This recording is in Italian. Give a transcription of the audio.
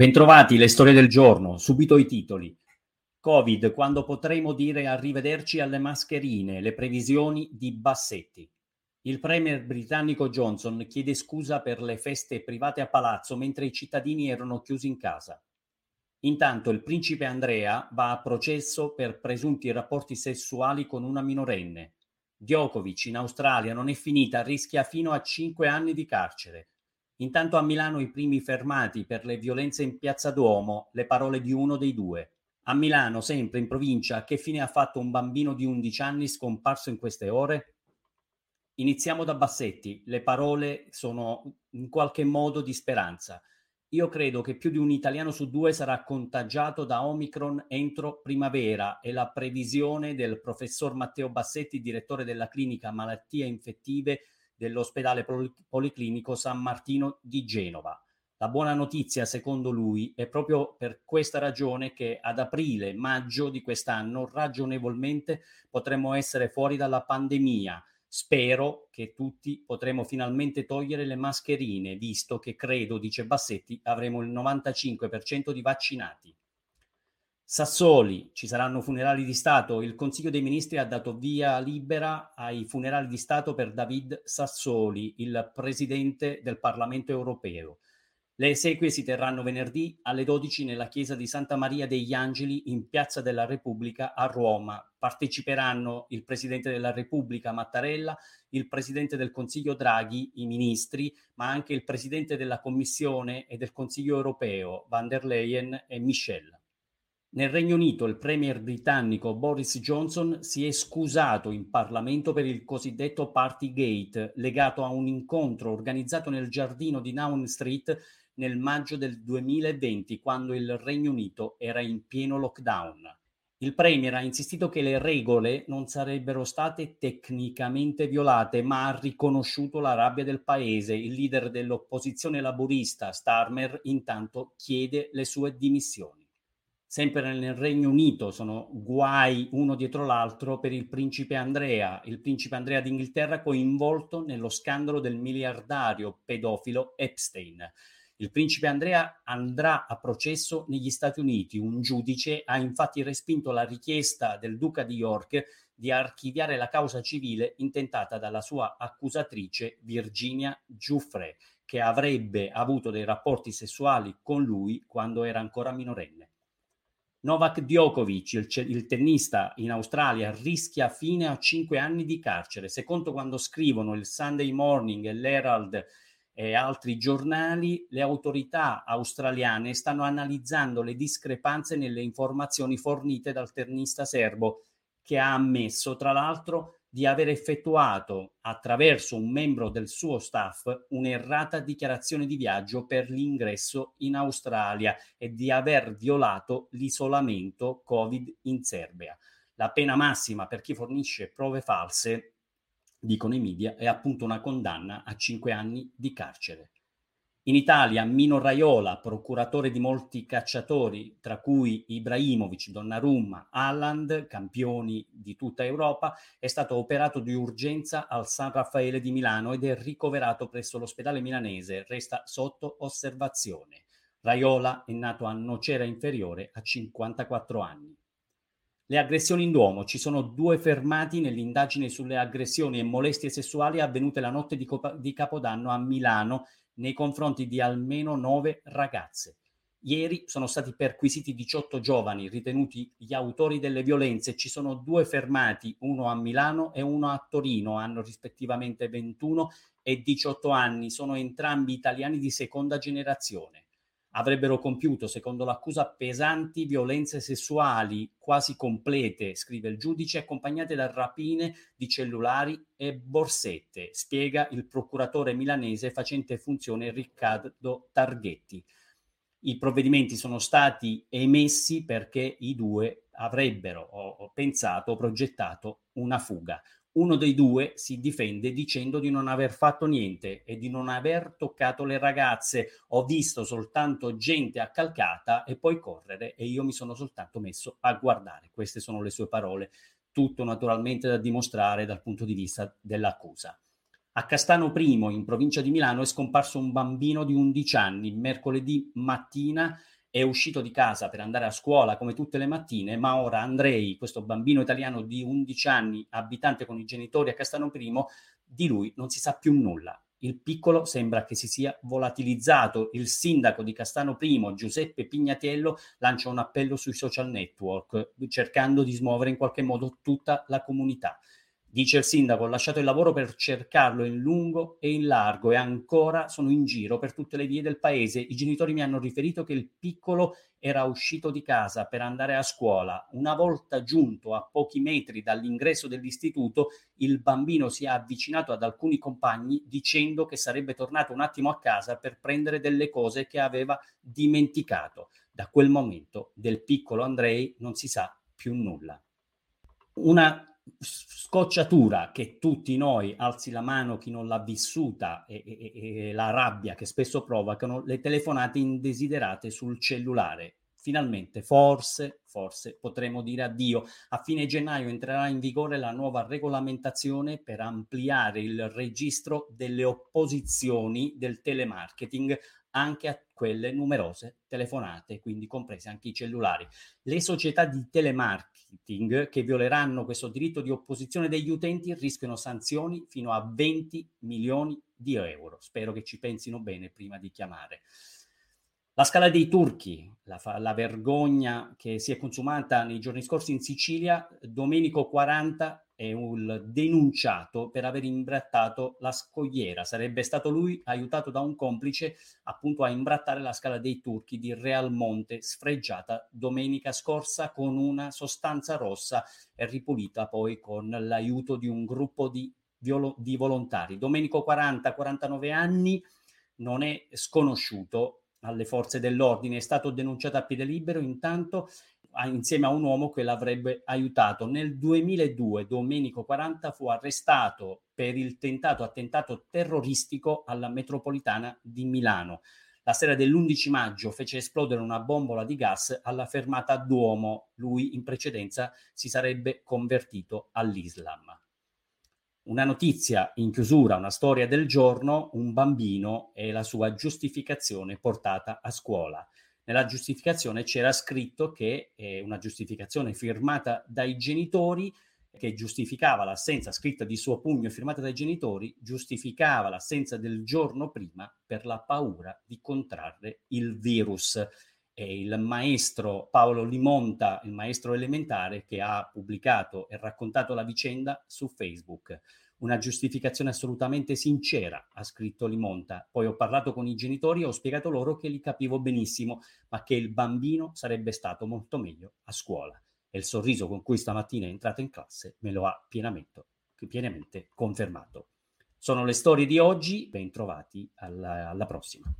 Bentrovati, le storie del giorno, subito i titoli. Covid, quando potremo dire arrivederci alle mascherine, le previsioni di Bassetti. Il premier britannico Johnson chiede scusa per le feste private a palazzo mentre i cittadini erano chiusi in casa. Intanto il principe Andrea va a processo per presunti rapporti sessuali con una minorenne. Djokovic in Australia non è finita, rischia fino a 5 anni di carcere. Intanto a Milano i primi fermati per le violenze in Piazza Duomo, le parole di uno dei due. A Milano, sempre in provincia, che fine ha fatto un bambino di 11 anni scomparso in queste ore? Iniziamo da Bassetti, le parole sono in qualche modo di speranza. Io credo che più di un italiano su due sarà contagiato da Omicron entro primavera e la previsione del professor Matteo Bassetti, direttore della clinica malattie infettive dell'ospedale policlinico San Martino di Genova. La buona notizia, secondo lui, è proprio per questa ragione che ad aprile-maggio di quest'anno ragionevolmente potremmo essere fuori dalla pandemia. Spero che tutti potremo finalmente togliere le mascherine, visto che credo, dice Bassetti, avremo il 95% di vaccinati. Sassoli, ci saranno funerali di Stato. Il Consiglio dei Ministri ha dato via libera ai funerali di Stato per David Sassoli, il presidente del Parlamento europeo. Le esequie si terranno venerdì alle 12 nella chiesa di Santa Maria degli Angeli in Piazza della Repubblica a Roma. Parteciperanno il Presidente della Repubblica Mattarella, il Presidente del Consiglio Draghi, i ministri, ma anche il Presidente della Commissione e del Consiglio europeo Van der Leyen e Michel. Nel Regno Unito il premier britannico Boris Johnson si è scusato in Parlamento per il cosiddetto Partygate legato a un incontro organizzato nel giardino di Downing Street nel maggio del 2020 quando il Regno Unito era in pieno lockdown. Il Premier ha insistito che le regole non sarebbero state tecnicamente violate, ma ha riconosciuto la rabbia del paese. Il leader dell'opposizione laburista, Starmer, intanto chiede le sue dimissioni sempre nel Regno Unito sono guai uno dietro l'altro per il principe Andrea, il principe Andrea d'Inghilterra coinvolto nello scandalo del miliardario pedofilo Epstein. Il principe Andrea andrà a processo negli Stati Uniti. Un giudice ha infatti respinto la richiesta del duca di York di archiviare la causa civile intentata dalla sua accusatrice Virginia Giuffre, che avrebbe avuto dei rapporti sessuali con lui quando era ancora minorenne. Novak Djokovic, il, il, tennista in Australia, rischia fine a cinque anni di carcere. Secondo quando scrivono il Sunday Morning l'Herald e altri giornali, le autorità australiane stanno analizzando le discrepanze nelle informazioni fornite dal tennista serbo, che ha ammesso, tra l'altro, di aver effettuato attraverso un membro del suo staff un'errata dichiarazione di viaggio per l'ingresso in Australia e di aver violato l'isolamento Covid in Serbia. La pena massima per chi fornisce prove false, dicono i media, è appunto una condanna a cinque anni di carcere. In Italia Mino Raiola, procuratore di molti cacciatori, tra cui Ibrahimovic, Donnarumma, Alland, campioni di tutta Europa, è stato operato di urgenza al San Raffaele di Milano ed è ricoverato presso l'ospedale milanese. Resta sotto osservazione. Raiola è nato a Nocera Inferiore a 54 anni. Le aggressioni in Duomo. Ci sono due fermati nell'indagine sulle aggressioni e molestie sessuali avvenute la notte di, Copa- di Capodanno a Milano nei confronti di almeno nove ragazze. Ieri sono stati perquisiti 18 giovani ritenuti gli autori delle violenze. Ci sono due fermati, uno a Milano e uno a Torino, hanno rispettivamente 21 e 18 anni. Sono entrambi italiani di seconda generazione avrebbero compiuto, secondo l'accusa, pesanti violenze sessuali quasi complete, scrive il giudice, accompagnate da rapine di cellulari e borsette, spiega il procuratore milanese facente funzione Riccardo Targhetti. I provvedimenti sono stati emessi perché i due avrebbero pensato progettato una fuga. Uno dei due si difende dicendo di non aver fatto niente e di non aver toccato le ragazze. Ho visto soltanto gente accalcata e poi correre e io mi sono soltanto messo a guardare. Queste sono le sue parole, tutto naturalmente da dimostrare dal punto di vista dell'accusa. A Castano I, in provincia di Milano, è scomparso un bambino di 11 anni. Mercoledì mattina è uscito di casa per andare a scuola come tutte le mattine, ma ora Andrei, questo bambino italiano di 11 anni, abitante con i genitori a Castano I, di lui non si sa più nulla. Il piccolo sembra che si sia volatilizzato. Il sindaco di Castano I, Giuseppe Pignatiello, lancia un appello sui social network cercando di smuovere in qualche modo tutta la comunità. Dice il sindaco, ho lasciato il lavoro per cercarlo in lungo e in largo e ancora sono in giro per tutte le vie del paese. I genitori mi hanno riferito che il piccolo era uscito di casa per andare a scuola. Una volta giunto a pochi metri dall'ingresso dell'istituto, il bambino si è avvicinato ad alcuni compagni dicendo che sarebbe tornato un attimo a casa per prendere delle cose che aveva dimenticato. Da quel momento del piccolo Andrei non si sa più nulla. Una scocciatura che tutti noi, alzi la mano chi non l'ha vissuta e, e, e, la rabbia che spesso provocano le telefonate indesiderate sul cellulare. Finalmente, forse, forse potremo dire addio. A fine gennaio entrerà in vigore la nuova regolamentazione per ampliare il registro delle opposizioni del telemarketing anche a quelle numerose telefonate, quindi comprese anche i cellulari. Le società di telemarketing che violeranno questo diritto di opposizione degli utenti rischiano sanzioni fino a 20 milioni di euro. Spero che ci pensino bene prima di chiamare. La scala dei turchi, la, la, vergogna che si è consumata nei giorni scorsi in Sicilia, Domenico 40 è un denunciato per aver imbrattato la scogliera. Sarebbe stato lui aiutato da un complice appunto a imbrattare la scala dei turchi di Real Monte, sfregiata domenica scorsa con una sostanza rossa e ripulita poi con l'aiuto di un gruppo di, violo- di volontari. Domenico 40, 49 anni, non è sconosciuto alle forze dell'ordine, è stato denunciato a piede libero intanto insieme a un uomo che l'avrebbe aiutato. Nel 2002 Domenico 40 fu arrestato per il tentato attentato terroristico alla metropolitana di Milano. La sera dell'11 maggio fece esplodere una bombola di gas alla fermata Duomo. Lui in precedenza si sarebbe convertito all'Islam. Una notizia in chiusura, una storia del giorno, un bambino e la sua giustificazione portata a scuola nella giustificazione c'era scritto che è una giustificazione firmata dai genitori che giustificava l'assenza scritta di suo pugno firmata dai genitori, giustificava l'assenza del giorno prima per la paura di contrarre il virus. E il maestro Paolo Limonta, il maestro elementare, che ha pubblicato e raccontato la vicenda su Facebook una giustificazione assolutamente sincera, ha scritto Limonta. Poi ho parlato con i genitori e ho spiegato loro che li capivo benissimo, ma che il bambino sarebbe stato molto meglio a scuola. E il sorriso con cui stamattina è entrato in classe me lo ha pienamente, pienamente confermato. Sono le storie di oggi, ben trovati alla, alla prossima.